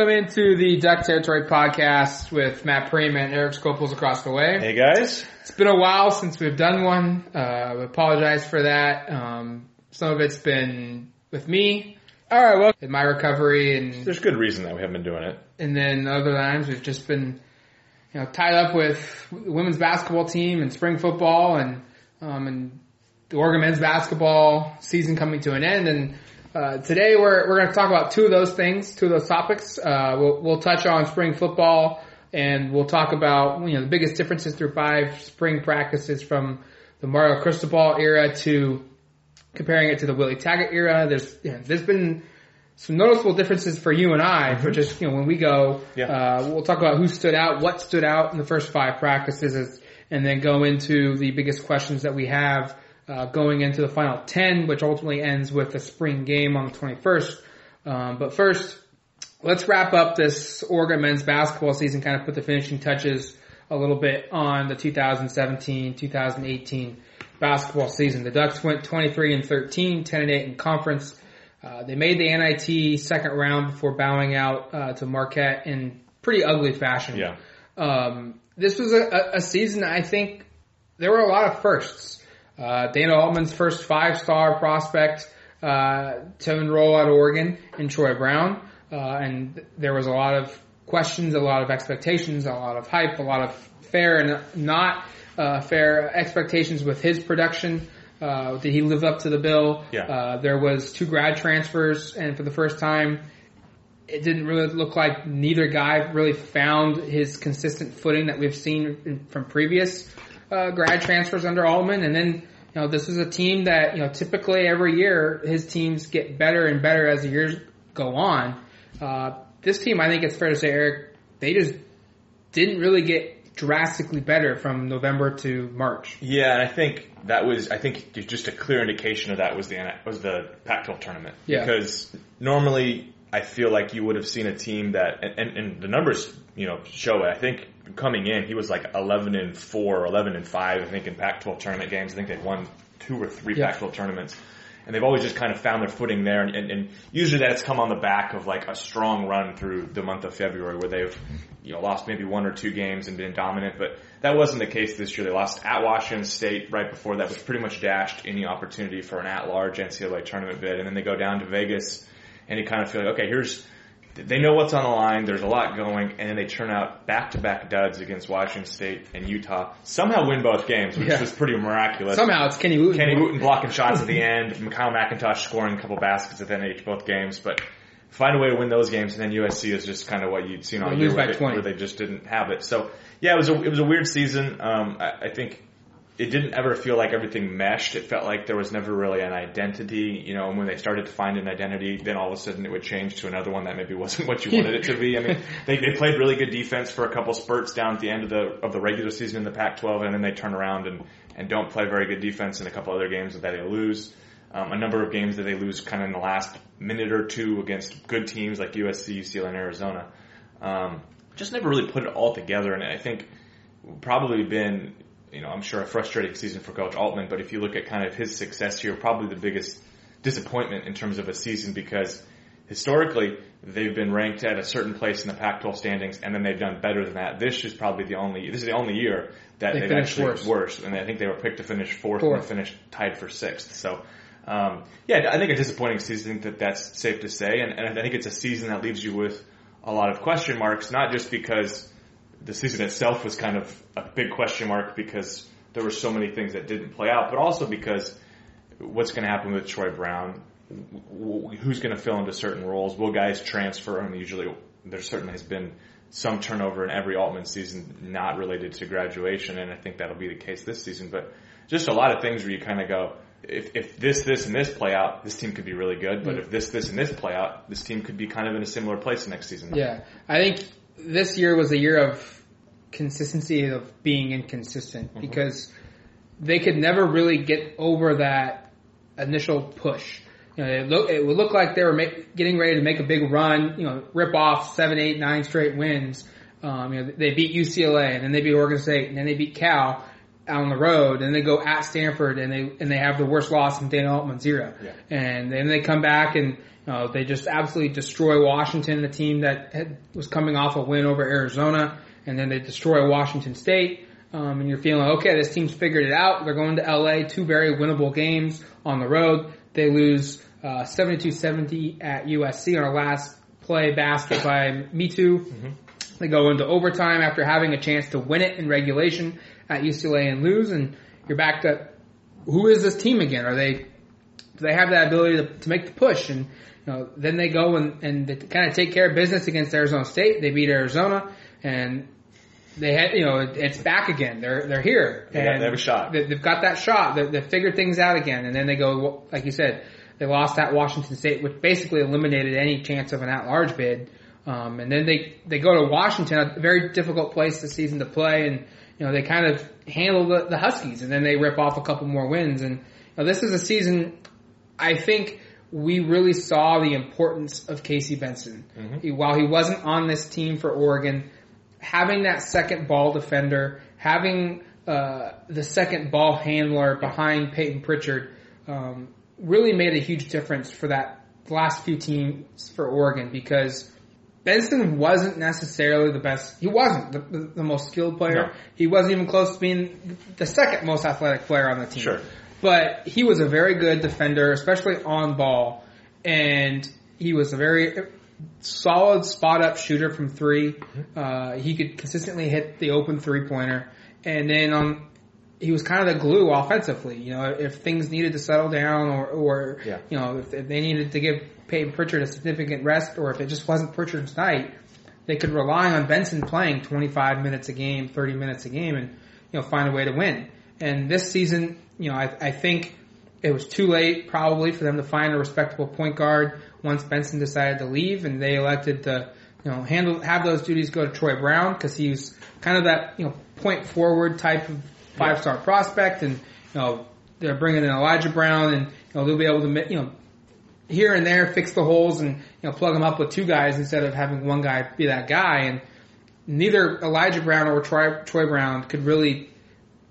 welcome into the Duck Territory podcast with Matt Prehm and Eric Scopels across the way. Hey guys. It's been a while since we've done one. Uh, I apologize for that. Um, some of it's been with me. All right, well, in my recovery, and There's good reason that we haven't been doing it. and then other times we've just been, you know, tied up with the women's basketball team and spring football, and um, and the Oregon men's basketball season coming to an end. And uh, today we're we're going to talk about two of those things, two of those topics. Uh, we'll we'll touch on spring football, and we'll talk about you know the biggest differences through five spring practices from the Mario Cristobal era to comparing it to the Willie Taggart era. There's you know, there's been some noticeable differences for you and I for just you know when we go. Yeah. Uh, we'll talk about who stood out, what stood out in the first five practices, and then go into the biggest questions that we have uh, going into the final ten, which ultimately ends with a spring game on the 21st. Um, but first, let's wrap up this Oregon men's basketball season, kind of put the finishing touches a little bit on the 2017-2018 basketball season. The Ducks went 23 and 13, 10 and 8 in conference. Uh, they made the NIT second round before bowing out uh, to Marquette in pretty ugly fashion. Yeah. Um, this was a- a season I think there were a lot of firsts. Uh, Dana Altman's first five-star prospect uh, to enroll at Oregon in Troy Brown, uh, and there was a lot of questions, a lot of expectations, a lot of hype, a lot of fair and not uh, fair expectations with his production. Uh, did he live up to the bill? Yeah. Uh, there was two grad transfers, and for the first time, it didn't really look like neither guy really found his consistent footing that we've seen in, from previous uh, grad transfers under Altman. And then, you know, this is a team that, you know, typically every year his teams get better and better as the years go on. Uh, this team, I think it's fair to say, Eric, they just didn't really get drastically better from November to March. Yeah, and I think that was I think just a clear indication of that was the was the Pac-12 tournament. Yeah. Because normally I feel like you would have seen a team that and, and, and the numbers you know show it. I think coming in he was like 11 and 4 11 and 5 I think in Pac-12 tournament games. I think they'd won two or three Yeah. Pac-12 tournaments. And they've always just kind of found their footing there, and, and, and usually that's come on the back of like a strong run through the month of February, where they've you know lost maybe one or two games and been dominant. But that wasn't the case this year. They lost at Washington State right before that, was pretty much dashed any opportunity for an at-large NCAA tournament bid, and then they go down to Vegas, and you kind of feel like, okay, here's they know what's on the line. There's a lot going, and then they turn out back-to-back duds against Washington State and Utah. Somehow win both games, which Yeah. was pretty miraculous. Somehow it's Kenny Wooten. Kenny Wooten blocking shots at the end, Kyle McIntosh scoring a couple baskets at the end of both games, but find a way to win those games, and then USC is just kind of what you'd seen all They year where they, where they just didn't have it. So yeah, it was a it was a weird season. Um, I, I think it didn't ever feel like everything meshed. It felt like there was never really an identity. You know, and when they started to find an identity, then all of a sudden it would change to another one that maybe wasn't what you wanted it to be. I mean, they, they played really good defense for a couple spurts down at the end of the of the regular season in the Pac-12, and then they turn around and and don't play very good defense in a couple other games that they lose. Um, a number of games that they lose kind of in the last minute or two against good teams like USC, UCLA, and Arizona. Um, just never really put it all together, and I think probably been, you know, I'm sure a frustrating season for Coach Altman. But if you look at kind of his success here, probably the biggest disappointment in terms of a season because historically they've been ranked at a certain place in the Pac-12 standings, and then they've done better than that. This is probably the only this is the only year that They have actually worse. worse, and I think they were picked to finish fourth, Fourth. and finished tied for sixth. So. Um, yeah, I think a disappointing season. I think that that's safe to say, and, and I think it's a season that leaves you with a lot of question marks. Not just because the season itself was kind of a big question mark because there were so many things that didn't play out, but also because what's going to happen with Troy Brown? Who's going to fill into certain roles? Will guys transfer? I And usually, there certainly has been some turnover in every Altman season, not related to graduation, and I think that'll be the case this season. But just a lot of things where you kind of go, if, if this, this, and this play out, this team could be really good. But mm. if this, this, and this play out, this team could be kind of in a similar place next season. Yeah, I think this year was a year of consistency of being inconsistent because they could never really get over that initial push. You know, it, look, it would look like they were ma- getting ready to make a big run. You know, rip off seven, eight, nine straight wins. Um, you know, they beat UCLA and then they beat Oregon State and then they beat Cal. On the road, and they go at Stanford, and they and they have the worst loss in Dana Altman zero, Yeah. and then they come back and you know, they just absolutely destroy Washington, the team that had, was coming off a win over Arizona, and then they destroy Washington State. Um, and you're feeling okay, this team's figured it out. They're going to LA, two very winnable games on the road. They lose uh, 72-70 at USC on a last play basket by Metu. They go into overtime after having a chance to win it in regulation at UCLA and lose, and you're back to who is this team again? Are they do they have that ability to, to make the push? And you know, then they go and and they kind of take care of business against Arizona State. They beat Arizona, and they had you know it, it's back again. They're they're here. They, got, they have a shot. They, they've got that shot. They, they've figured things out again, and then they go like you said. They lost at Washington State, which basically eliminated any chance of an at-large bid. Um, and then they they go to Washington, a very difficult place this season to play, and you know they kind of handle the, the Huskies, and then they rip off a couple more wins. And you know, this is a season I think we really saw the importance of Casey Benson. He, while he wasn't on this team for Oregon, having that second ball defender, having uh, the second ball handler behind Payton Pritchard, um, really made a huge difference for that last few teams for Oregon because Benson wasn't necessarily the best. He wasn't the, the, the most skilled player. No. He wasn't even close to being the second most athletic player on the team. Sure. But he was a very good defender, especially on ball, and he was a very solid spot up shooter from 3 Uh, he could consistently hit the open three pointer, and then on he was kind of the glue offensively. You know, if things needed to settle down, or, or Yeah. you know, if, if they needed to give Payton Pritchard a significant rest, or if it just wasn't Pritchard's night, they could rely on Benson playing 25 minutes a game, 30 minutes a game, and you know, find a way to win. And this season, you know, I, I think it was too late probably for them to find a respectable point guard once Benson decided to leave, and they elected to, you know, handle have those duties go to Troy Brown because he was kind of that you know point forward type of five star prospect, and you know they're bringing in Elijah Brown, and you know they'll be able to you know here and there fix the holes and you know plug them up with two guys instead of having one guy be that guy, and neither Elijah Brown or Troy, Troy Brown could really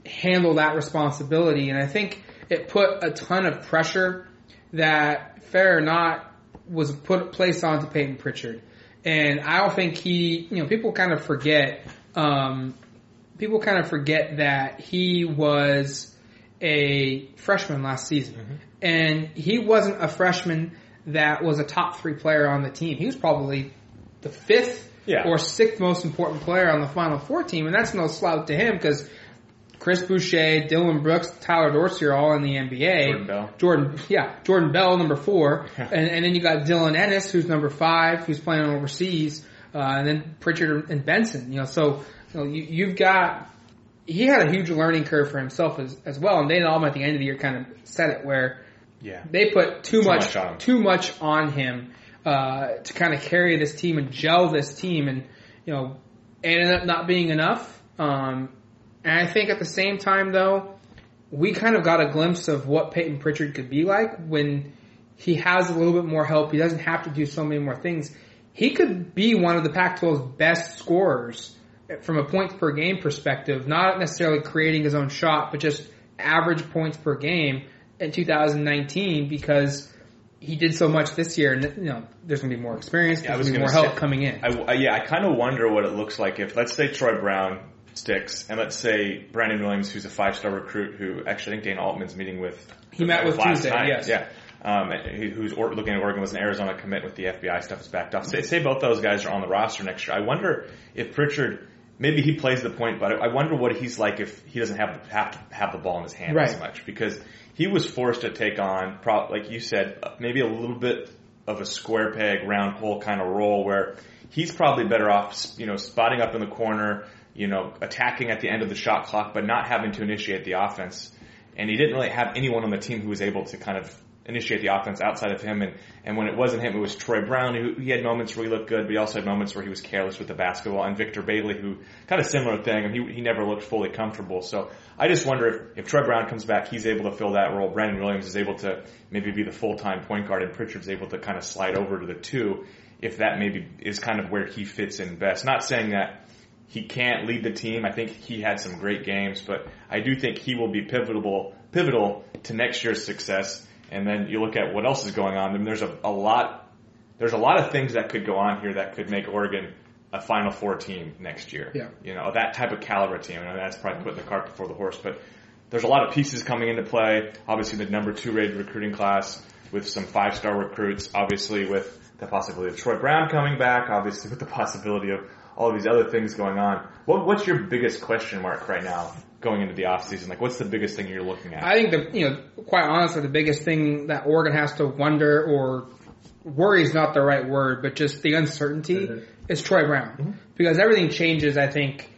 handle that responsibility. And I think it put a ton of pressure that, fair or not, was put placed onto Payton Pritchard. And I don't think he, you know, people kind of forget, um, people kind of forget that he was a freshman last season. And he wasn't a freshman that was a top three player on the team. He was probably the fifth Yeah. or sixth most important player on the Final Four team, and that's no slouch to him because Chris Boucher, Dillon Brooks, Tyler Dorsey are all in the NBA. Jordan Bell. Jordan, yeah, Jordan Bell, number four, and, and then you got Dylan Ennis, who's number five, who's playing overseas, uh, and then Pritchard and Benson. You know, so you know, you, you've got he had a huge learning curve for himself as, as well, and they all at the end of the year kind of said it where Yeah. they put too, much, much on him. too much on him uh, to kind of carry this team and gel this team, and you know, ended up not being enough. Um, and I think at the same time, though, we kind of got a glimpse of what Payton Pritchard could be like when he has a little bit more help. He doesn't have to do so many more things. He could be one of the Pac-12's best scorers from a points per game perspective, not necessarily creating his own shot, but just average points per game in 2019 because he did so much this year, and you know there's going to be more experience, there's was going to be more help coming in. I, yeah, I kind of wonder what it looks like if, let's say, Troy Brown sticks, and let's say Brandon Williams, who's a five-star recruit, who actually I think Dana Altman's meeting with. He met with last Tuesday, night. yes. Yeah. Um, who's looking at Oregon was an Arizona commit with the FBI stuff is backed off. Say, say both those guys are on the roster next year. I wonder if Pritchard, maybe he plays the point, but I, wonder what he's like if he doesn't have have to have the ball in his hand as much because he was forced to take on, like you said, maybe a little bit of a square peg, round hole kind of role where he's probably better off, you know, spotting up in the corner, you know, attacking at the end of the shot clock, but not having to initiate the offense. And he didn't really have anyone on the team who was able to kind of initiate the offense outside of him. And, and when it wasn't him, it was Troy Brown, who he had moments where he looked good, but he also had moments where he was careless with the basketball. And Victor Bailey, who kind of similar thing, and he, he never looked fully comfortable. So I just wonder if, if Troy Brown comes back, he's able to fill that role. Brandon Williams is able to maybe be the full-time point guard, and Pritchard's able to kind of slide over to the two, if that maybe is kind of where he fits in best. Not saying that he can't lead the team. I think he had some great games, but I do think he will be pivotal, pivotal to next year's success. And then you look at what else is going on. I mean, there's a, a lot, there's a lot of things that could go on here that could make Oregon a Final Four team next year. Yeah. You know, that type of caliber team. Know that's probably putting the cart before the horse, but there's a lot of pieces coming into play. Obviously, the number two rated recruiting class with some five star recruits. Obviously, with the possibility of Troy Brown coming back. Obviously, with the possibility of all of these other things going on. What, what's your biggest question mark right now going into the off season? Like, what's the biggest thing you're looking at? I think the you know, quite honestly, the biggest thing that Oregon has to wonder or worry is not the right word, but just the uncertainty mm-hmm. is Troy Brown mm-hmm. because everything changes. I think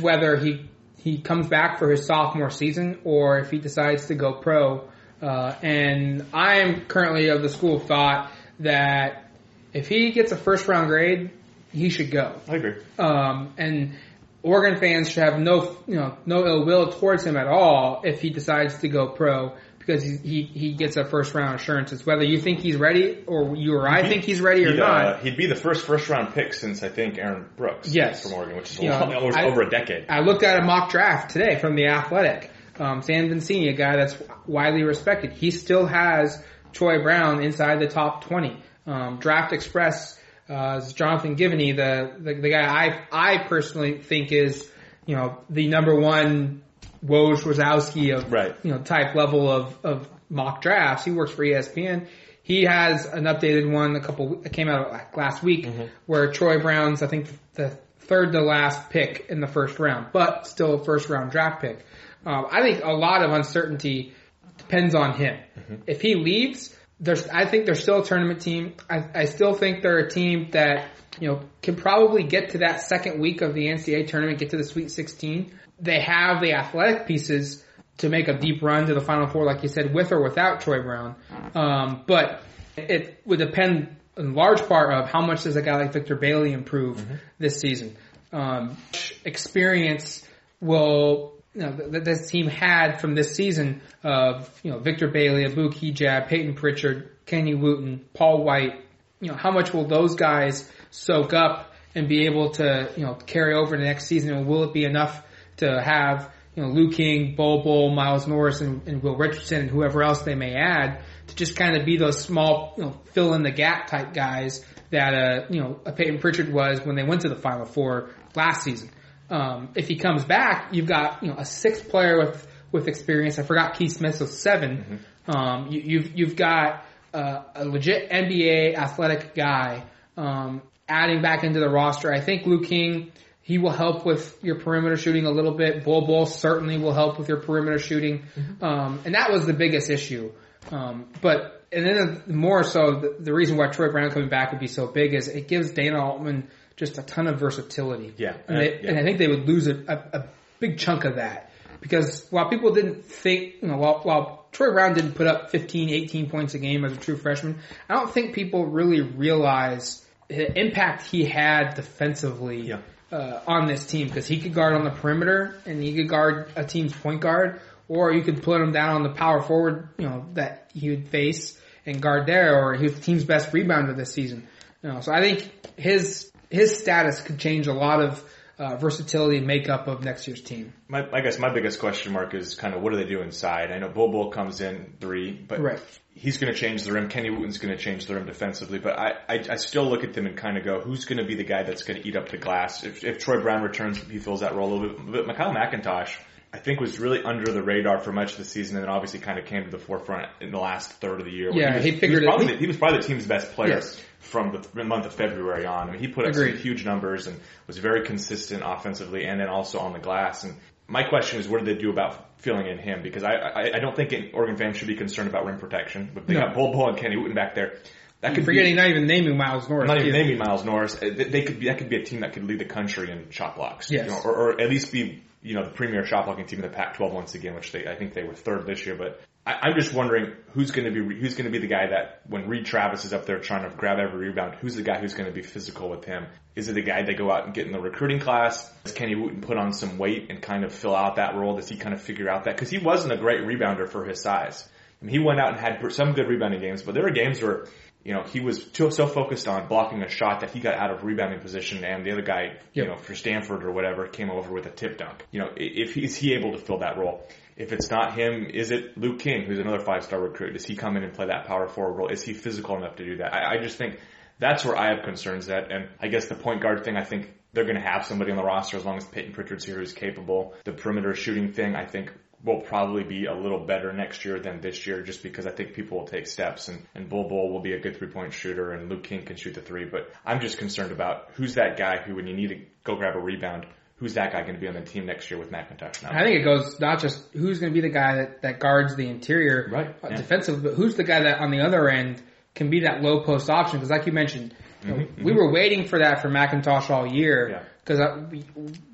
whether he he comes back for his sophomore season or if he decides to go pro. Uh, and I am currently of the school of thought that if he gets a first round grade, he should go. I agree. Um, and Oregon fans should have no, you know, no ill will towards him at all if he decides to go pro because he, he, he gets a first round assurances. Whether you think he's ready or you or I think he's ready or not. Uh, he'd be the first first round pick since I think Aaron Brooks. Yes. From Oregon, which is you know, over, I, over, a decade. I looked at a mock draft today from the Athletic. Um, Sam Vecenie, a guy that's widely respected, he still has Troy Brown inside the top 20. Um, draft Express, uh, Jonathan Givony, the, the, the guy I, I personally think is, you know, the number one Woj Rosowski of, right. you know, type level of, of mock drafts. He works for ESPN. He has an updated one a couple, it came out last week mm-hmm. where Troy Brown's, I think, the third to last pick in the first round, but still a first round draft pick. Um, I think a lot of uncertainty depends on him. Mm-hmm. If he leaves, there's, I think they're still a tournament team. I, I still think they're a team that, you know, can probably get to that second week of the NCAA tournament, get to the Sweet 16. They have the athletic pieces to make a deep run to the Final Four, like you said, with or without Troy Brown. Um, but it would depend in large part of how much does a guy like Victor Bailey improve mm-hmm. this season. Um, experience will you know, that this team had from this season of, you know, Victor Bailey, Abu Kigab, Payton Pritchard, Kenny Wooten, Paul White, you know, how much will those guys soak up and be able to, you know, carry over the next season? And will it be enough to have, you know, Lou King, Bol Bol, Miles Norris, and, and Will Richardson, and whoever else they may add to just kind of be those small, you know, fill in the gap type guys that, uh, you know, a Payton Pritchard was when they went to the Final Four last season. Um, if he comes back, you've got you know a sixth player with with experience. I forgot Keith Smith, was 7 mm-hmm. um, you, have you've, you've got uh, a legit NBA athletic guy um, adding back into the roster. I think Lou King he will help with your perimeter shooting a little bit. Bol Bol certainly will help with your perimeter shooting, mm-hmm. um, and that was the biggest issue. Um, but and then more so, the, the, reason why Troy Brown coming back would be so big is it gives Dana Altman just a ton of versatility. Yeah. And, they, yeah. and I think they would lose a, a, a, big chunk of that because while people didn't think, you know, while, while Troy Brown didn't put up 15, 18 points a game as a true freshman, I don't think people really realize the impact he had defensively yeah. uh, on this team because he could guard on the perimeter and he could guard a team's point guard or you could put him down on the power forward, you know, that he would face and guard there or he was the team's best rebounder this season. You know, so I think his his status could change a lot of uh, versatility and makeup of next year's team. My, I guess my biggest question mark is kind of what do they do inside? I know Bol Bol comes in three, but right. he's going to change the rim. Kenny Wooten's going to change the rim defensively, but I, I, I still look at them and kind of go, who's going to be the guy that's going to eat up the glass? If, if Troy Brown returns, he fills that role a little bit. But Mikhail McIntosh, I think was really under the radar for much of the season, and then obviously kind of came to the forefront in the last third of the year. Yeah, he, was, he figured he was, probably, it. He was probably the team's best player yes. From the month of February on. I mean, he put up Agreed. some huge numbers and was very consistent offensively, and then also on the glass. And my question is, what do they do about filling in him? Because I I, I don't think Oregon fans should be concerned about rim protection, but they no. got Bol and Kenny Wooten back there. That could forgetting be, not even naming Miles Norris. Not even naming Miles Norris. Uh, they could be that could be a team that could lead the country in shot blocks. Yes. You know, or, or at least be you know, the premier shot blocking team in the Pac-12 once again, which they, I think they were third this year. But I, am just wondering who's going to be who's going to be the guy that when Reid Travis is up there trying to grab every rebound, who's the guy who's going to be physical with him? Is it the guy they go out and get in the recruiting class? Does Kenny Wooten put on some weight and kind of fill out that role? Does he kind of figure out that because he wasn't a great rebounder for his size? I mean, he went out and had some good rebounding games, but there were games where you know, he was too, so focused on blocking a shot that he got out of rebounding position, and the other guy, you know, for Stanford or whatever, came over with a tip dunk. You know, if he's he able to fill that role? If it's not him, is it Luke King, who's another five star recruit? Does he come in and play that power forward role? Is he physical enough to do that? I, I just think that's where I have concerns at, and I guess the point guard thing, I think they're going to have somebody on the roster as long as Payton Pritchard's here who's capable. The perimeter shooting thing, I think will probably be a little better next year than this year just because I think people will take steps and, and Bol Bol will be a good three point shooter and Luke King can shoot the three. But I'm just concerned about who's that guy who when you need to go grab a rebound, who's that guy going to be on the team next year with McIntosh now? I think it goes not just who's going to be the guy that, that guards the interior Right, uh, yeah. defensive, but who's the guy that on the other end can be that low post option. Because like you mentioned, you know, we were waiting for that for McIntosh all year Mm-hmm, Yeah. because we,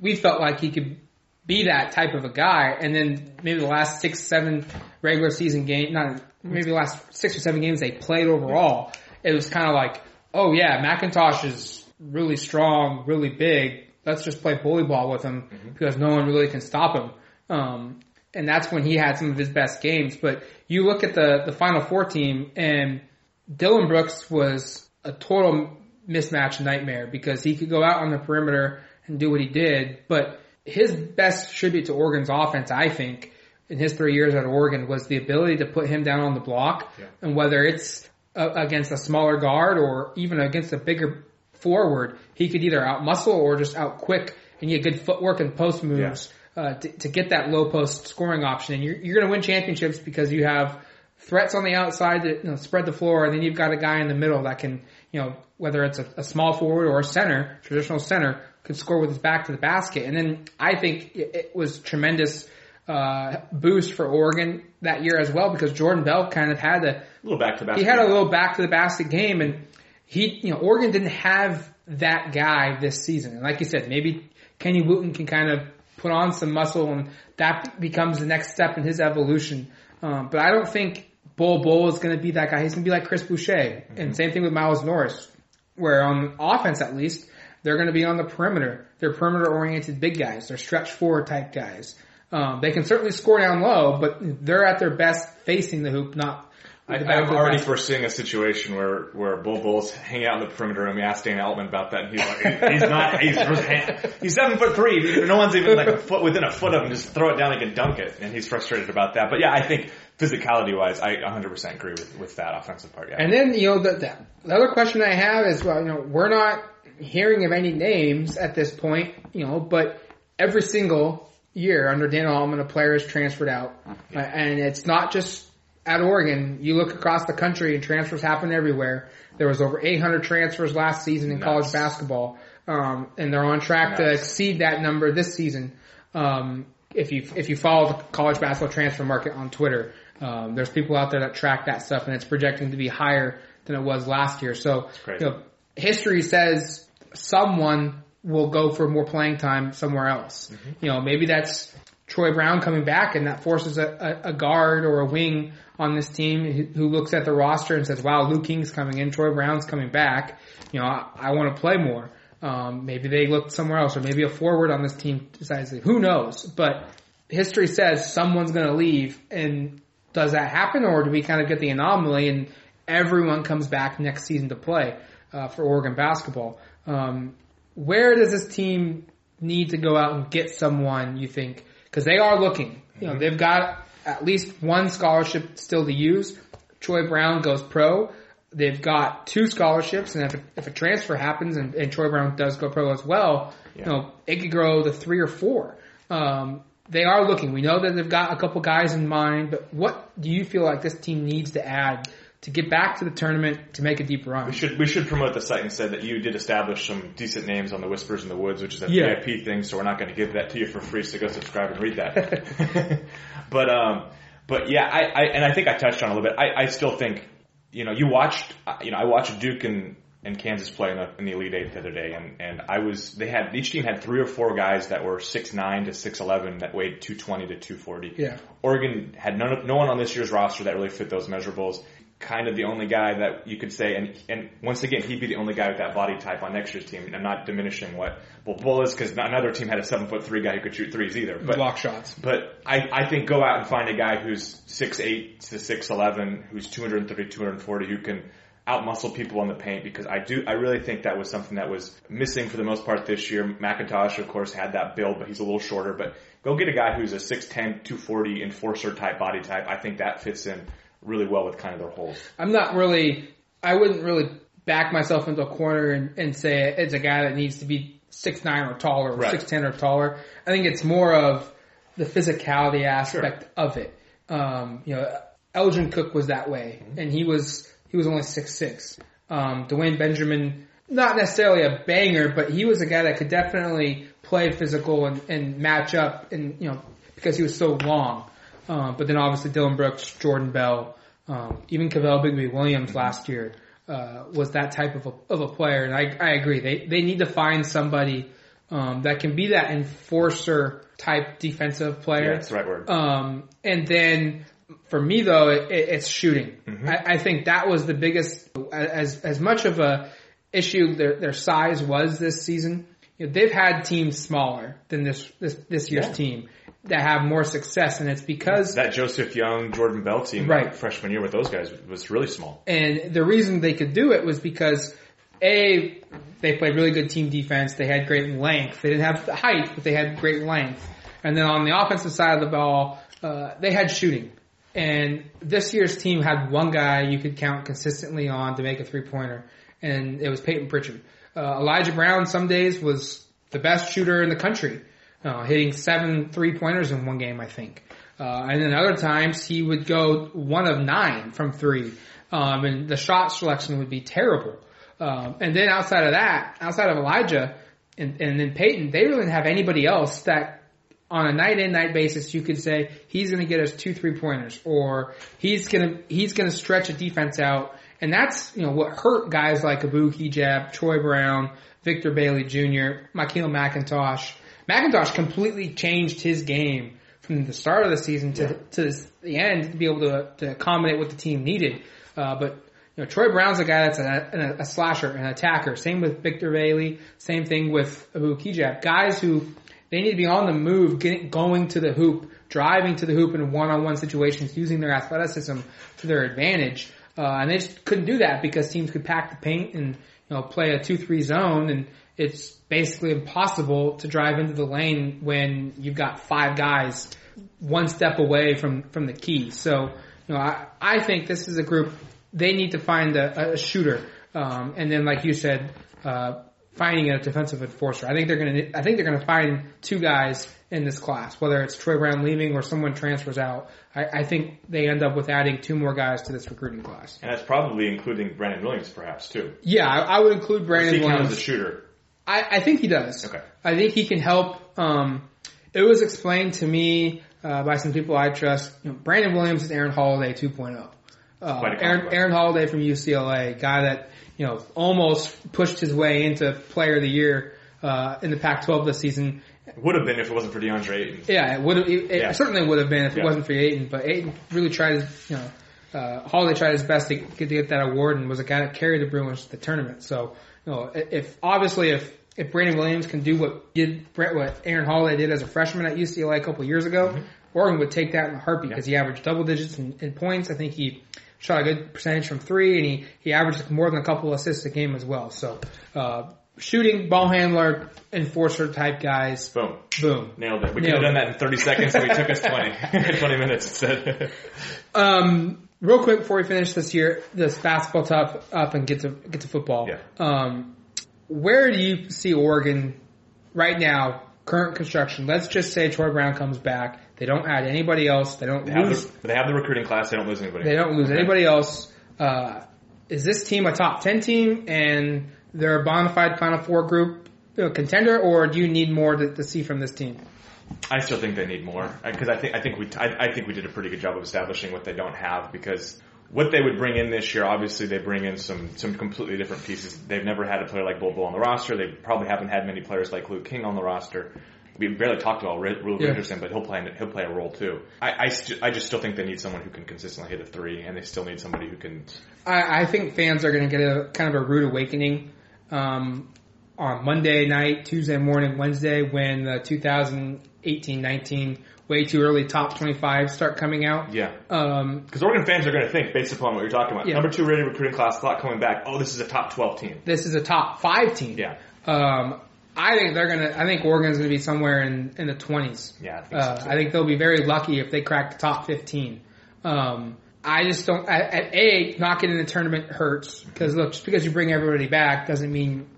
we felt like he could be that type of a guy. And then maybe the last six, seven regular season game, not maybe the last six or seven games they played overall, it was kind of like, oh yeah, McIntosh is really strong, really big. Let's just play bully ball with him because no one really can stop him. Um, and that's when he had some of his best games. But you look at the, the Final Four team and Dillon Brooks was a total mismatch nightmare because he could go out on the perimeter and do what he did, but his best tribute to Oregon's offense, I think, in his three years at Oregon was the ability to put him down on the block, Yeah. and whether it's uh, against a smaller guard or even against a bigger forward, he could either out muscle or just out quick and get good footwork and post moves uh, to, to get that low post scoring option. And you're, you're going to win championships because you have threats on the outside that you know, spread the floor, and then you've got a guy in the middle that can, you know, whether it's a, a small forward or a center, traditional center, can score with his back to the basket. And then I think it, it was tremendous uh, boost for Oregon that year as well because Jordan Bell kind of had a a little back to back. he had a little back to the basket game, and he, you know, Oregon didn't have that guy this season. And like you said, maybe Kenny Wooten can kind of put on some muscle, and that becomes the next step in his evolution. Um, but I don't think Bol Bol is going to be that guy. He's going to be like Chris Boucher, and same thing with Miles Norris, where on offense at least they're going to be on the perimeter. They're perimeter oriented big guys. They're stretch forward type guys. Um, they can certainly score down low, but they're at their best facing the hoop, not. I, I'm already basket. foreseeing a situation where where Bol Bol's hanging out in the perimeter, and we asked Dan Altman about that, and he's like, he's not, he's he's seven foot three. No one's even like a foot within a foot of him. Just throw it down, he can dunk it, and he's frustrated about that. But yeah, I think physicality wise, I 100% agree with with that offensive part. Yeah, And then, you know, the, the, the other question I have is, well, you know, we're not hearing of any names at this point, you know, but every single year under Dan Altman, a player is transferred out. Uh, and it's not just at Oregon. You look across the country and transfers happen everywhere. There was over 800 transfers last season in college basketball. Um, and they're on track to exceed that number this season. Um, if you if you follow the college basketball transfer market on Twitter, um, there's people out there that track that stuff, and it's projecting to be higher than it was last year. So, you know, history says someone will go for more playing time somewhere else. You know, maybe that's Troy Brown coming back, and that forces a, a, a guard or a wing on this team who, who looks at the roster and says, "Wow, Luke King's coming in, Troy Brown's coming back. You know, I, I want to play more." Um, maybe they look somewhere else, or maybe a forward on this team decides. Who knows? But history says someone's going to leave, and does that happen, or do we kind of get the anomaly and everyone comes back next season to play uh, for Oregon basketball? Um, where does this team need to go out and get someone? You think because they are looking. You know, they've got at least one scholarship still to use. Troy Brown goes pro. They've got two scholarships, and if a, if a transfer happens and, and Troy Brown does go pro as well, you know, it could grow to three or four. Um, they are looking. We know that they've got a couple guys in mind, but what do you feel like this team needs to add to get back to the tournament to make a deep run? We should we should promote the site and say that you did establish some decent names on the Whispers in the Woods, which is a Yeah. VIP thing. So we're not going to give that to you for free. So go subscribe and read that. but um, but yeah, I, I and I think I touched on it a little bit. I, I still think you know you watched you know I watched Duke and and Kansas play in the, in the Elite Eight the other day, and and I was they had each team had three or four guys that were six nine to six eleven that weighed two twenty to two forty. Yeah. Oregon had none of, no one on this year's roster that really fit those measurables. Kind of the only guy that you could say, and and once again, he'd be the only guy with that body type on next year's team. And I'm not diminishing what well Bull is because another team had a seven foot three guy who could shoot threes either. But Block shots. but I, I think go out and find a guy who's six eight to six eleven, who's 230, 240, who can outmuscle people on the paint because I do I really think that was something that was missing for the most part this year. McIntosh, of course, had that build, but he's a little shorter. But go get a guy who's a 6'10", 240 enforcer type body type. I think that fits in really well with kind of their holes. I'm not really. I wouldn't really back myself into a corner and, and say it's a guy that needs to be six nine or taller, or Right. six ten or taller. I think it's more of the physicality aspect of it. Um, you know, Elgin Cook was that way, and he was he was only six six. Um, Dwayne Benjamin, not necessarily a banger, but he was a guy that could definitely play physical and, and match up, and you know because he was so long. Um, but then obviously Dillon Brooks, Jordan Bell, um, even Kavell Bigby Williams last year uh, was that type of a, of a player, and I, I agree. They they need to find somebody um, that can be that enforcer type defensive player. Yeah, that's the right word. Um, and then for me though, it, it, it's shooting. I, I think that was the biggest, as as much of a issue their their size was this season. You know, they've had teams smaller than this this this year's Yeah. team that have more success, and it's because that Joseph Young, Jordan Bell team, Right. freshman year with those guys was really small. And the reason they could do it was because a they played really good team defense. They had great length. They didn't have the height, but they had great length. And then on the offensive side of the ball, uh, they had shooting. And this year's team had one guy you could count consistently on to make a three pointer, and it was Payton Pritchard. Uh, Elijah Brown some days was the best shooter in the country, uh, hitting seven three pointers in one game, I think. Uh, and then other times he would go one of nine from three, um, and the shot selection would be terrible. Um, and then outside of that, outside of Elijah and, and then Payton, they really didn't have anybody else that on a night in night basis you could say he's going to get us two three pointers or he's going to he's going to stretch a defense out. And that's you know what hurt guys like Abu Kigab, Troy Brown, Victor Bailey Jr., Michael McIntosh. McIntosh completely changed his game from the start of the season to to the end to be able to to accommodate what the team needed. Uh, but you know, Troy Brown's a guy that's a, a, a slasher, an attacker. Same with Victor Bailey. Same thing with Abu Kigab. Guys who they need to be on the move, getting going to the hoop, driving to the hoop in one-on-one situations, using their athleticism to their advantage. Uh, and they just couldn't do that because teams could pack the paint and you know play a two-three zone, and it's basically impossible to drive into the lane when you've got five guys one step away from from the key. So you know, I I think this is a group they need to find a, a shooter, um, and then like you said, uh, finding a defensive enforcer. I think they're gonna I think they're gonna find two guys in this class, whether it's Troy Brown leaving or someone transfers out. I, I think they end up with adding two more guys to this recruiting class. And that's probably including Brandon Williams, perhaps too. Yeah, I, I would include Does Brandon he Williams. as a shooter? I, I think he does. Okay. I think he can help. Um, it was explained to me uh, by some people I trust. You know, Brandon Williams is Aaron Holiday 2.0. Uh, Aaron. Aaron Holiday from UCLA, guy that you know almost pushed his way into Player of the Year uh, in the Pac-12 this season. Would have been if it wasn't for DeAndre Ayton. Yeah, it would have. It, Yeah. certainly would have been if it Yeah. wasn't for Ayton. But Ayton really tried his, you know, uh, Holiday tried his best to get, to get that award and was a guy that carried the Bruins to the tournament. So, you know, if obviously if if Brandon Williams can do what did Brett what Aaron Holiday did as a freshman at UCLA a couple years ago, Oregon would take that in a heartbeat because he averaged double digits in, in points. I think he shot a good percentage from three, and he he averaged more than a couple assists a game as well. So, uh, shooting, ball handler, enforcer type guys. Boom. Boom. Nailed it. We could have done that in 30 seconds and we took us 20. 20 minutes instead. Um, real quick before we finish this year, this basketball top up and get to get to football. Yeah. Um, where do you see Oregon right now? Current construction. Let's just say Troy Brown comes back. They don't add anybody else. They don't They have, lose. the, they have the recruiting class. They don't lose anybody. They don't lose Okay. anybody else. Uh, is this team a top ten team and they're a bona fide Final Four group you know, contender, or do you need more to, to see from this team? I still think they need more uh, because I think I think we I, I think we did a pretty good job of establishing what they don't have because what they would bring in this year, obviously they bring in some some completely different pieces. They've never had a player like Bobo on the roster. They probably haven't had many players like Luke King on the roster. We barely talked about Rule Yeah. Richardson, but he'll play he'll play a role too. I I, st- I just still think they need someone who can consistently hit a three, and they still need somebody who can. I, I think fans are going to get a kind of a rude awakening um, on Monday night, Tuesday morning, Wednesday when the 18, 19, way too early top 25 start coming out. Yeah. Um, Because Oregon fans are going to think, based upon what you're talking about, Yeah. number two rated recruiting class, thought coming back, oh, this is a top 12 team. this is a top five team. Yeah. Um, I think they're gonna. I think Oregon's gonna be somewhere in in the twenties. Yeah, I think Uh, so. I think they'll be very lucky if they crack the top fifteen. Um, I just don't. At, at a, not getting in the tournament hurts because look, just because you bring everybody back doesn't mean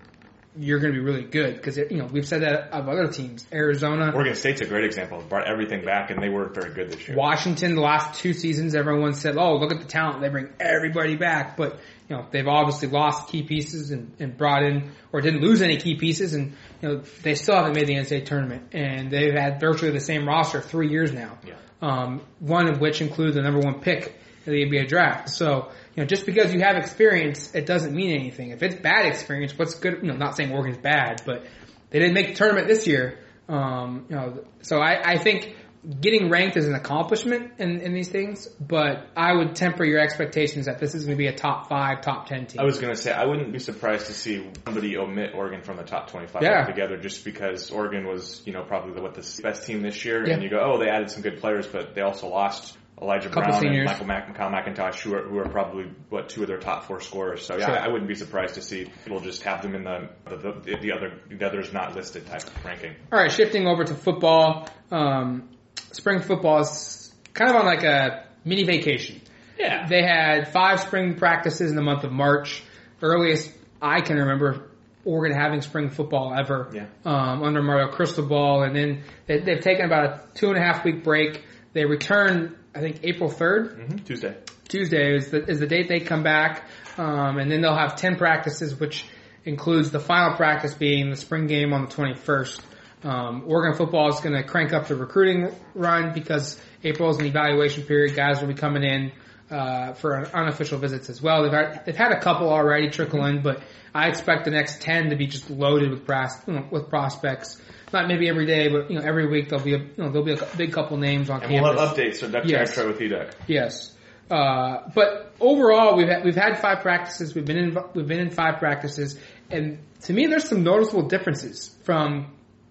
you're going to be really good. Because you know we've said that of other teams. Arizona, Oregon State's a great example. Brought everything back, and they weren't very good this year. Washington, the last two seasons, everyone said, "Oh, look at the talent; they bring everybody back." But you know, they've obviously lost key pieces and, and brought in, or didn't lose any key pieces, and you know, they still haven't made the NCAA tournament, and they've had virtually the same roster three years now. Yeah. Um, one of which includes the number one pick in the NBA draft. So, you know, just because you have experience, it doesn't mean anything. If it's bad experience, what's good? You know, not saying Oregon's bad, but they didn't make the tournament this year. Um, you know, so I, I think getting ranked is an accomplishment in, in these things, but I would temper your expectations that this is going to be a top five, top ten team. I was going to say, I wouldn't be surprised to see somebody omit Oregon from the top 25 Yeah. altogether just because Oregon was, you know, probably the, what the best team this year. Yeah. And you go, oh, they added some good players, but they also lost Elijah Brown seniors. and Michael Mac- Kyle McIntosh, who are, who are probably, what, two of their top four scorers. So, yeah, Sure. I, I wouldn't be surprised to see people just have them in the, the, the, the other, the others not listed type of ranking. All right, shifting over to football. Um, spring football is kind of on like a mini vacation. Yeah. They had five spring practices in the month of March. Earliest I can remember Oregon having spring football ever. Yeah. Um, under Mario Cristobal, and then they, they've taken about a two and a half week break. They return, I think, April 3rd. hmm Tuesday. Tuesday is the, is the date they come back, um, and then they'll have ten practices, which includes the final practice being the spring game on the 21st. Um, Oregon football is going to crank up the recruiting run because April is an evaluation period. Guys will be coming in uh, for unofficial visits as well. They've had, they've had a couple already trickle in, but I expect the next ten to be just loaded with pros, you know, with prospects. Not maybe every day, but you know every week there'll be a you know there'll be a big couple names on And campus. we'll have updates, duck Yes. with. Yes. Uh, but overall, we've had, we've had five practices. We've been in we've been in five practices, and to me, there's some noticeable differences from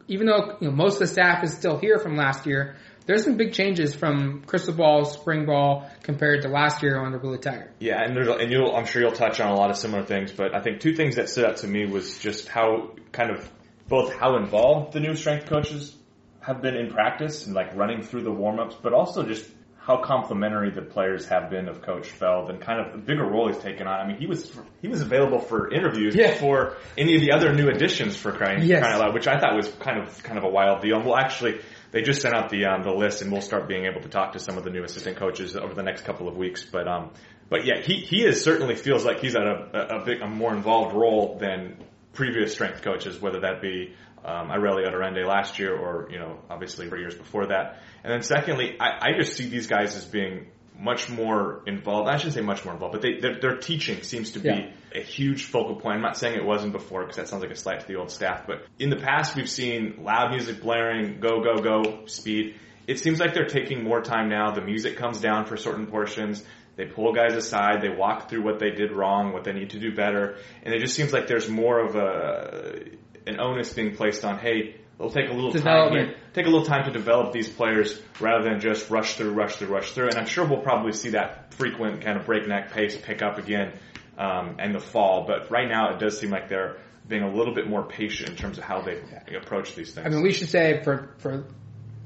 even though you know most of the staff is still here from last year. There's some big changes from Cristobal, spring ball compared to last year under Willie Taggart. Yeah, and there's and you'll I'm sure you'll touch on a lot of similar things, but I think two things that stood out to me was just how kind of both how involved the new strength coaches have been in practice and like running through the warm ups, but also just how complimentary the players have been of Coach Feld and kind of the bigger role he's taken on. I mean, he was he was available for interviews Yeah. before any of the other new additions for crying, Yes. crying out loud, which I thought was kind of kind of a wild deal. And we'll actually they just sent out the um, the list, and we'll start being able to talk to some of the new assistant coaches over the next couple of weeks. But um, but yeah, he he is certainly feels like he's at a a, a big a more involved role than previous strength coaches, whether that be um, Irele Oderinde last year or you know obviously for years before that. And then secondly, I, I just see these guys as being much more involved. I shouldn't say much more involved, but they, their, their teaching seems to be Yeah. a huge focal point. I'm not saying it wasn't before because that sounds like a slight to the old staff, but in the past we've seen loud music blaring, go, go, go, speed. It seems like they're taking more time now. The music comes down for certain portions. They pull guys aside. They walk through what they did wrong, what they need to do better. And it just seems like there's more of a, an onus being placed on, hey, it'll take a little time here take a little time to develop these players rather than just rush through, rush through, rush through. And I'm sure we'll probably see that frequent kind of breakneck pace pick up again um, in the fall. But right now, it does seem like they're being a little bit more patient in terms of how they approach these things. I mean, we should say for for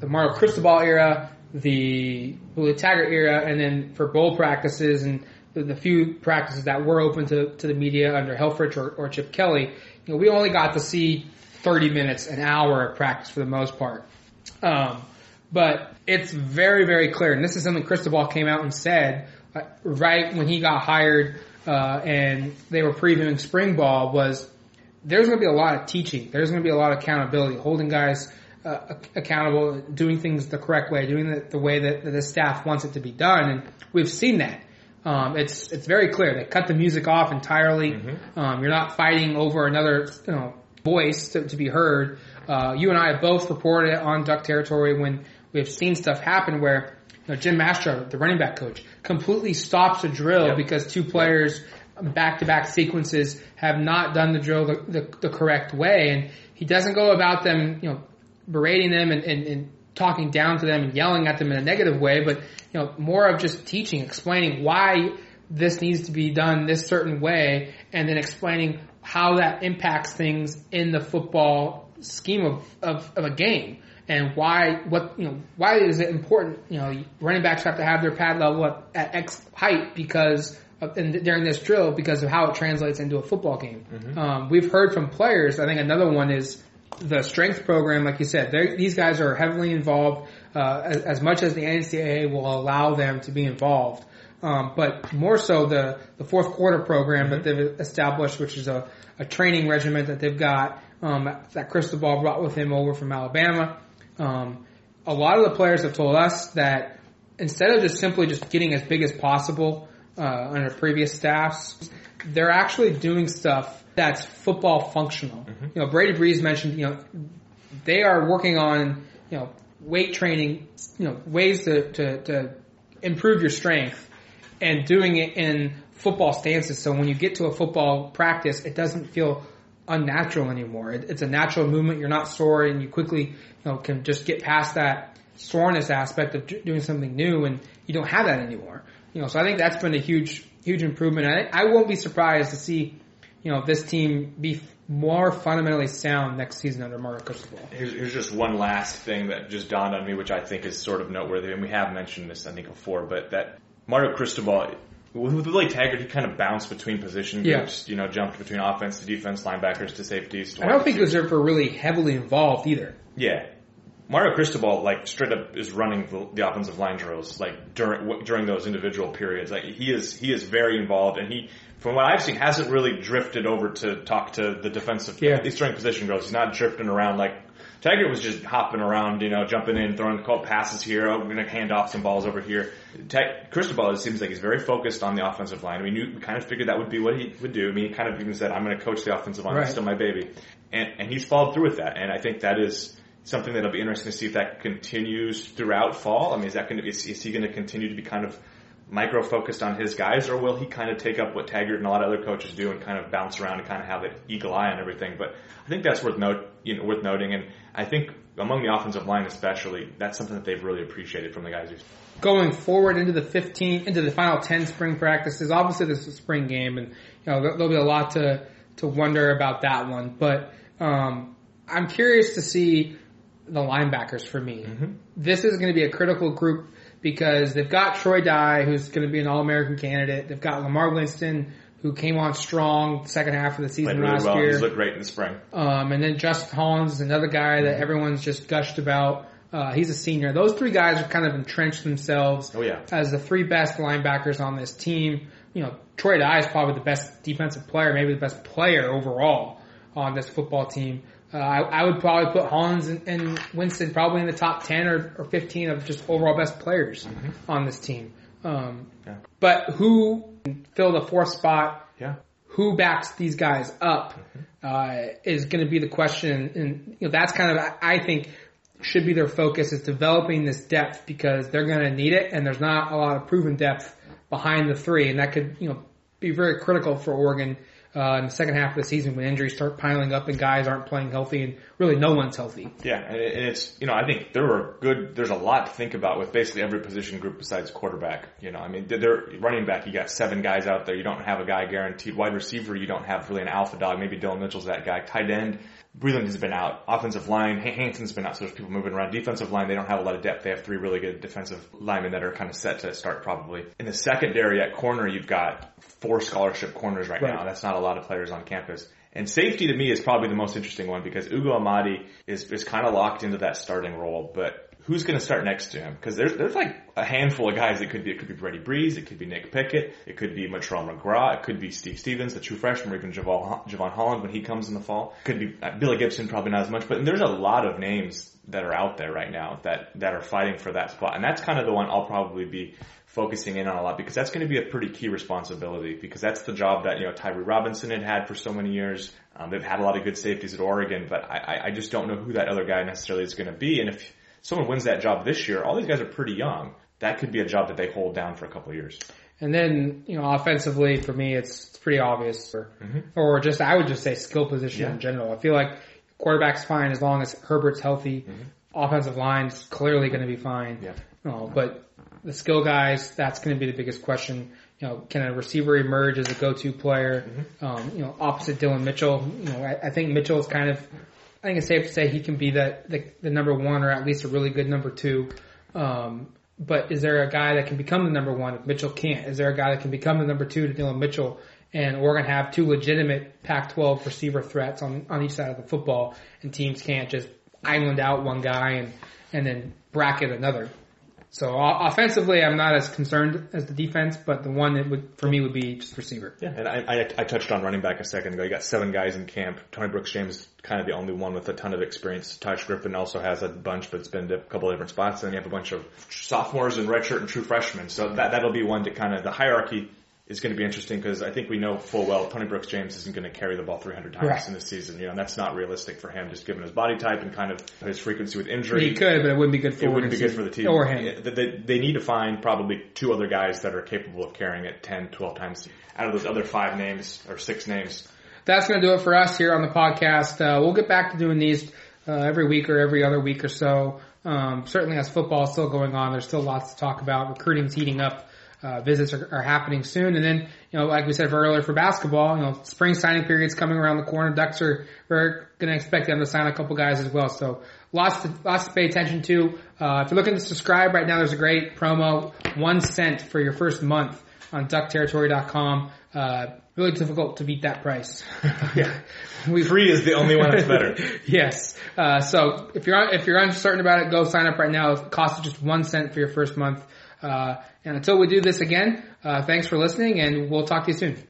the Mario Cristobal era, the Willie Taggart era, and then for bowl practices and the, the few practices that were open to, to the media under Helfrich or, or Chip Kelly, you know, we only got to see 30 minutes, an hour of practice for the most part. Um, but it's very, very clear, and this is something Cristobal came out and said uh, right when he got hired, uh, and they were previewing spring ball was there's going to be a lot of teaching. There's going to be a lot of accountability, holding guys uh, accountable, doing things the correct way, doing it the way that, that the staff wants it to be done, and we've seen that. Um, it's it's very clear. They cut the music off entirely. Um, you're not fighting over another you know voice to, to be heard. Uh, you and I have both reported on Duck territory when we've seen stuff happen where you know, Jim Mastro, the running back coach, completely stops a drill Yep. because two players back to back sequences have not done the drill the, the, the correct way, and he doesn't go about them, you know, berating them and, and, and talking down to them and yelling at them in a negative way, but you know, more of just teaching, explaining why this needs to be done this certain way, and then explaining how that impacts things in the football scheme of, of, of a game and why what you know why is it important you know running backs have to have their pad level at, at X height because of, in, during this drill because of how it translates into a football game. Mm-hmm. Um, we've heard from players. I think another one is the strength program. Like you said, these guys are heavily involved uh, as, as, much as the NCAA will allow them to be involved. Um, but more so the the fourth quarter program mm-hmm. that they've established, which is a, a training regiment that they've got um, that Cristobal brought with him over from Alabama. Um, a lot of the players have told us that instead of just simply just getting as big as possible uh, under previous staffs, they're actually doing stuff that's football functional. Mm-hmm. You know, Brady Breeze mentioned, you know, they are working on, you know, weight training, you know, ways to, to, to improve your strength and doing it in football stances. So when you get to a football practice, it doesn't feel unnatural anymore. It, it's a natural movement. You're not sore and you quickly, you know, can just get past that soreness aspect of doing something new and you don't have that anymore. You know, so I think that's been a huge, huge improvement. I, I won't be surprised to see, you know, this team be more fundamentally sound next season under Mario Cristobal. Here's, here's just one last thing that just dawned on me, which I think is sort of noteworthy, and we have mentioned this, I think, before, but that Mario Cristobal with Willie Taggart, he kind of bounced between position groups. Yeah. You know, jumped between offense to defense, linebackers to safeties. To I don't think he was ever really heavily involved either. Yeah, Mario Cristobal, like straight up, is running the, the, offensive line drills like during during those individual periods. Like he is he is very involved, and he, from what I've seen, hasn't really drifted over to talk to the defensive. Yeah. During position drills. He's not drifting around like Taggart was just hopping around, you know, jumping in, throwing the called passes here. Oh, we're going to hand off some balls over here. Tech, Cristobal, it seems like he's very focused on the offensive line. We knew, we kind of figured that would be what he would do. I mean, he kind of even said, I'm going to coach the offensive line. Right. It's still my baby. And, and he's followed through with that. And I think that is something that'll be interesting to see if that continues throughout fall. I mean, is that going to, is, is he going to continue to be kind of micro focused on his guys, or will he kind of take up what Taggart and a lot of other coaches do and kind of bounce around and kind of have the eagle eye on everything? But I think that's worth note, you know, worth noting. And I think among the offensive line, especially, that's something that they've really appreciated from the guys. Going forward into the 15, into the final 10 spring practices, obviously this is a spring game, and you know there'll be a lot to to wonder about that one. But um, I'm curious to see the linebackers for me. Mm-hmm. This is going to be a critical group because they've got Troy Dye, who's going to be an All-American candidate. They've got La'Mar Winston, who came on strong second half of the season really last well. year. He's looked great in the spring. Um, and then Justin Hollins is another guy that everyone's just gushed about. Uh, he's a senior. Those three guys have kind of entrenched themselves oh, yeah. as the three best linebackers on this team. You know, Troy Dye is probably the best defensive player, maybe the best player overall on this football team. Uh, I, I, would probably put Hollins and, and, Winston probably in the top 10 or, or 15 of just overall best players mm-hmm. on this team. Um, yeah. But who fill the fourth spot? Yeah. Who backs these guys up mm-hmm. uh, is going to be the question, and you know that's kind of I think should be their focus is developing this depth because they're going to need it, and there's not a lot of proven depth behind the three, and that could you know be very critical for Oregon uh, in the second half of the season when injuries start piling up and guys aren't playing healthy and really no one's healthy. Yeah, and it's you know I think there were good. There's a lot to think about with basically every position group besides quarterback. You know, I mean, they're running back. You got seven guys out there. You don't have a guy guaranteed. Wide receiver, you don't have really an alpha dog. Maybe Dillon Mitchell's that guy. Tight end, Breeland has been out. Offensive line, Hanson's been out, so there's people moving around. Defensive line, they don't have a lot of depth. They have three really good defensive linemen that are kind of set to start probably. In the secondary at corner, you've got four scholarship corners right, right. now. That's not a lot of players on campus. And safety to me is probably the most interesting one because Ugo Amadi is, is kind of locked into that starting role, but who's going to start next to him? Because there's there's like a handful of guys. It could be it could be Brady Breeze, it could be Nick Pickett, it could be Mattrell McGraw, it could be Steve Stephens, the true freshman, or even Javon, Jevon Holland when he comes in the fall. It could be uh, Billy Gibson, probably not as much, but there's a lot of names that are out there right now that that are fighting for that spot, and that's kind of the one I'll probably be focusing in on a lot because that's going to be a pretty key responsibility because that's the job that you know Tyree Robinson had had for so many years. Um, they've had a lot of good safeties at Oregon, but I, I just don't know who that other guy necessarily is going to be, and if someone wins that job this year, all these guys are pretty young. That could be a job that they hold down for a couple of years. And then, you know, offensively for me, it's, it's pretty obvious. Or, mm-hmm. or just, I would just say skill position yeah. in general. I feel like quarterback's fine as long as Herbert's healthy. Mm-hmm. offensive line's clearly going to be fine. Yeah. No, but the skill guys, that's going to be the biggest question. You know, can a receiver emerge as a go-to player? Um, you know, opposite Dillon Mitchell. You know, I, I think Mitchell is kind of. I think it's safe to say he can be the, the the number one or at least a really good number two. Um, but is there a guy that can become the number one if Mitchell can't? Is there a guy that can become the number two to Dillon Mitchell? And to have two legitimate Pac-12 receiver threats on, on each side of the football, and teams can't just island out one guy and, and then bracket another. So offensively, I'm not as concerned as the defense, but the one that would, for me would be just receiver. Yeah, and I, I, I touched on running back a second ago. You got seven guys in camp. Tony Brooks James is kind of the only one with a ton of experience. Taj Griffin also has a bunch, but it's been to a couple of different spots. And then you have a bunch of sophomores and redshirt and true freshmen. So that that'll be one to kind of the hierarchy is going to be interesting because I think we know full well Tony Brooks James isn't going to carry the ball 300 times Right. in this season. You know, and that's not realistic for him, just given his body type and kind of his frequency with injury. He could, but it wouldn't be good for It wouldn't be good for the team. or him. They, they, need to find probably two other guys that are capable of carrying it 10, 12 times out of those other five names or six names. that's going to do it for us here on the podcast. Uh, we'll get back to doing these uh, every week or every other week or so. Um, certainly, as football is still going on, there's still lots to talk about. Recruiting's heating up. Uh, visits are, are happening soon, and then you know, like we said earlier for basketball, you know, spring signing period's coming around the corner. Ducks are we're going to expect them to sign a couple guys as well. So lots to lots to pay attention to. Uh, if you're looking to subscribe right now, there's a great promo, one cent for your first month on duckterritory.com. Uh, really difficult to beat that price. Yeah. we Free is the only one that's better. yes. Uh, so if you're if you're uncertain about it, go sign up right now. It costs just one cent for your first month. Uh, and until we do this again, uh, thanks for listening, and we'll talk to you soon.